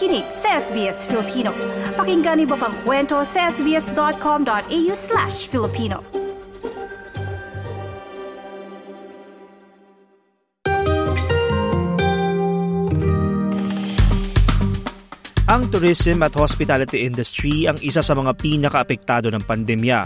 nakikinig sa SBS Filipino. Pakinggan niyo pang kwento sa sbs.com.au slash Filipino. Ang tourism at hospitality industry ang isa sa mga pinakaapektado ng pandemya.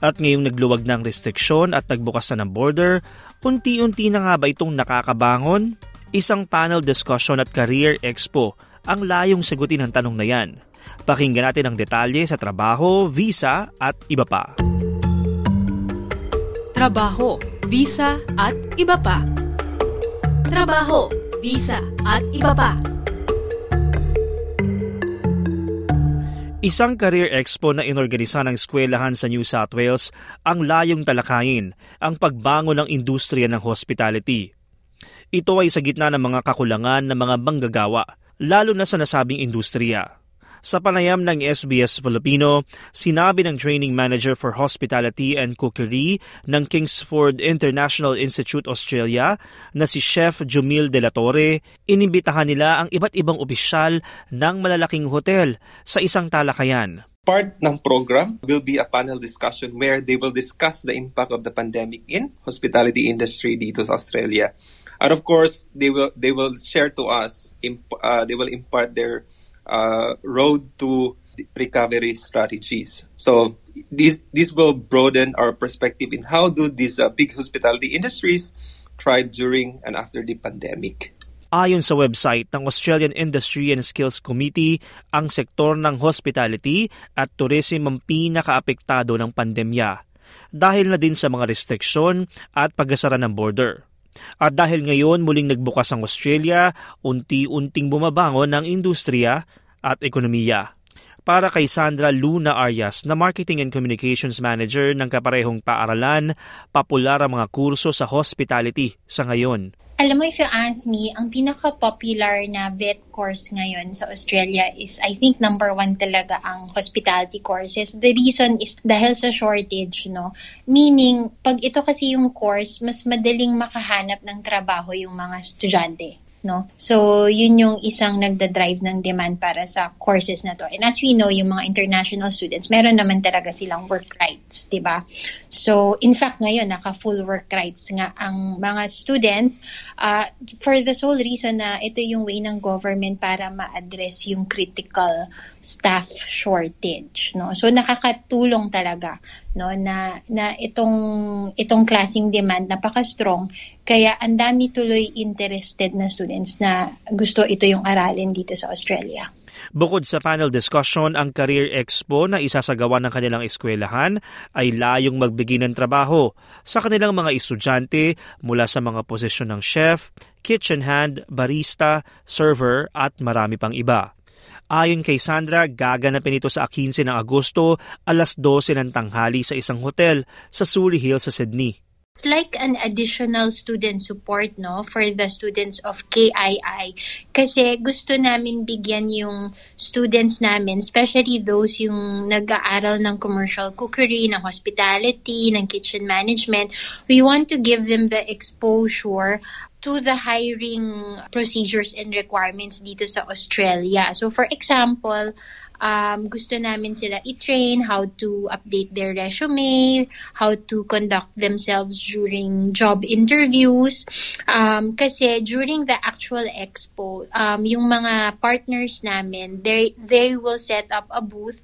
At ngayong nagluwag ng restriksyon at nagbukas na ng border, unti-unti na nga ba itong nakakabangon? Isang panel discussion at career expo ang layong sagutin ang tanong na yan. Pakinggan natin ang detalye sa trabaho, visa at iba pa. Trabaho, visa at iba pa. Trabaho, visa at iba pa. Isang career expo na inorganisa ng eskwelahan sa New South Wales ang layong talakayin ang pagbangon ng industriya ng hospitality. Ito ay sa gitna ng mga kakulangan ng mga manggagawa, lalo na sa nasabing industriya. Sa panayam ng SBS Filipino, sinabi ng Training Manager for Hospitality and Cookery ng Kingsford International Institute Australia na si Chef Jumil De La Torre, inimbitahan nila ang iba't ibang opisyal ng malalaking hotel sa isang talakayan. Part ng program will be a panel discussion where they will discuss the impact of the pandemic in hospitality industry dito sa Australia. And of course, they will they will share to us, imp, uh, they will impart their uh, road to recovery strategies. So this this will broaden our perspective in how do these uh, big hospitality industries thrive during and after the pandemic. Ayon sa website ng Australian Industry and Skills Committee, ang sektor ng hospitality at tourism ang pinakaapektado ng pandemya dahil na din sa mga restriksyon at pagkasara ng border. At dahil ngayon muling nagbukas ang Australia, unti-unting bumabangon ang industriya at ekonomiya. Para kay Sandra Luna Arias na Marketing and Communications Manager ng kaparehong paaralan, popular ang mga kurso sa hospitality sa ngayon. Alam mo, if you ask me, ang pinaka-popular na vet course ngayon sa Australia is, I think, number one talaga ang hospitality courses. The reason is dahil sa shortage, no? Meaning, pag ito kasi yung course, mas madaling makahanap ng trabaho yung mga estudyante no? So, yun yung isang nagda-drive ng demand para sa courses na to. And as we know, yung mga international students, meron naman talaga silang work rights, di ba? So, in fact, ngayon, naka-full work rights nga ang mga students uh, for the sole reason na ito yung way ng government para ma-address yung critical staff shortage, no? So, nakakatulong talaga no na na itong itong klasing demand napaka-strong kaya ang dami tuloy interested na students na gusto ito yung aralin dito sa Australia. Bukod sa panel discussion, ang Career Expo na isasagawa ng kanilang eskwelahan ay layong magbigay ng trabaho sa kanilang mga estudyante mula sa mga posisyon ng chef, kitchen hand, barista, server at marami pang iba. Ayon kay Sandra, gaganapin ito sa 15 ng Agosto, alas 12 ng tanghali sa isang hotel sa Surrey Hill sa Sydney. It's like an additional student support no for the students of KII kasi gusto namin bigyan yung students namin especially those yung nag-aaral ng commercial cookery, ng hospitality, ng kitchen management. We want to give them the exposure to the hiring procedures and requirements dito sa Australia. So for example, um, gusto namin sila i-train how to update their resume, how to conduct themselves during job interviews. Um, kasi during the actual expo, um, yung mga partners namin, they, they will set up a booth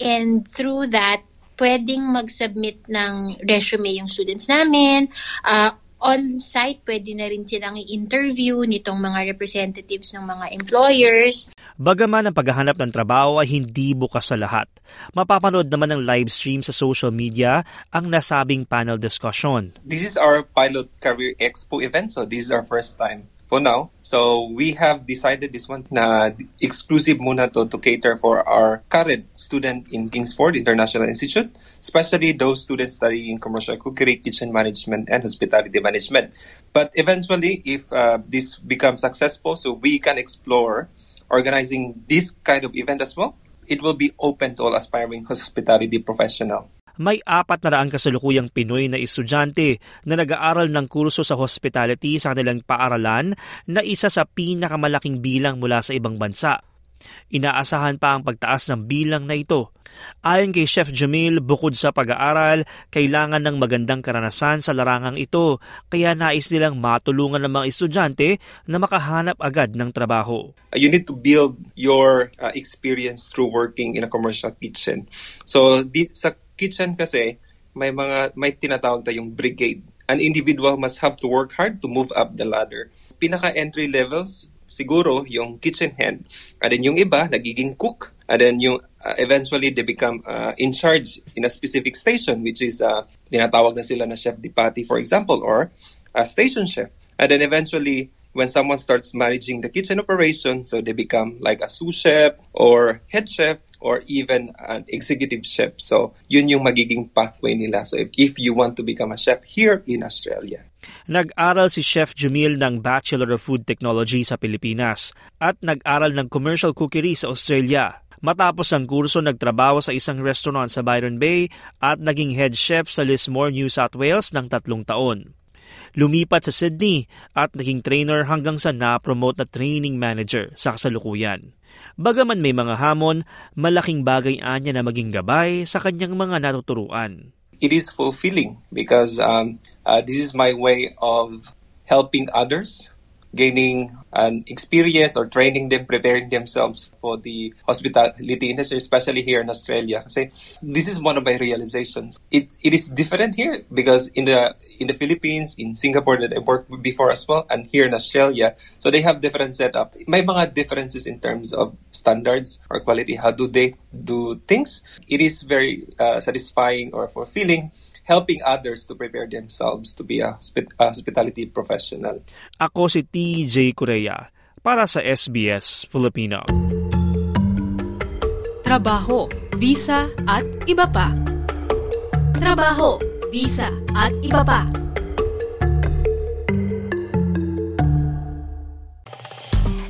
and through that, pwedeng mag-submit ng resume yung students namin, uh, on-site, pwede na rin silang i-interview nitong mga representatives ng mga employers. Bagaman ang paghahanap ng trabaho ay hindi bukas sa lahat, mapapanood naman ng live stream sa social media ang nasabing panel discussion. This is our pilot career expo event, so this is our first time for now. So we have decided this one na exclusive muna to to cater for our current student in Kingsford International Institute, especially those students studying commercial cookery, kitchen management, and hospitality management. But eventually, if uh, this becomes successful, so we can explore organizing this kind of event as well. It will be open to all aspiring hospitality professional may apat na raang kasalukuyang Pinoy na estudyante na nag-aaral ng kurso sa hospitality sa kanilang paaralan na isa sa pinakamalaking bilang mula sa ibang bansa. Inaasahan pa ang pagtaas ng bilang na ito. Ayon kay Chef Jamil, bukod sa pag-aaral, kailangan ng magandang karanasan sa larangang ito, kaya nais nilang matulungan ng mga estudyante na makahanap agad ng trabaho. Uh, you need to build your uh, experience through working in a commercial kitchen. So di, sa kitchen kasi may mga may tinatawag tayong brigade. An individual must have to work hard to move up the ladder. Pinaka entry levels siguro yung kitchen hand. And then yung iba, nagiging cook. And then yung uh, eventually they become uh, in charge in a specific station which is uh, tinatawag na sila na chef de party for example or a station chef. And then eventually when someone starts managing the kitchen operation, so they become like a sous chef or head chef or even an executive chef. So, yun yung magiging pathway nila. So, if, if you want to become a chef here in Australia. Nag-aral si Chef Jamil ng Bachelor of Food Technology sa Pilipinas at nag-aral ng Commercial Cookery sa Australia. Matapos ang kurso, nagtrabaho sa isang restaurant sa Byron Bay at naging head chef sa Lismore, New South Wales ng tatlong taon. Lumipat sa Sydney at naging trainer hanggang sa na-promote na training manager sa kasalukuyan. Bagaman may mga hamon, malaking bagay anya na maging gabay sa kanyang mga natuturuan. It is fulfilling because um, uh, this is my way of helping others gaining an experience or training them, preparing themselves for the hospitality industry, especially here in Australia. Kasi this is one of my realizations. It it is different here because in the in the Philippines, in Singapore that I worked before as well, and here in Australia, so they have different setup. May mga differences in terms of standards or quality. How do they do things? It is very uh, satisfying or fulfilling helping others to prepare themselves to be a hospitality professional. Ako si TJ Korea para sa SBS Filipino. Trabaho, visa at iba pa. Trabaho, visa at iba pa.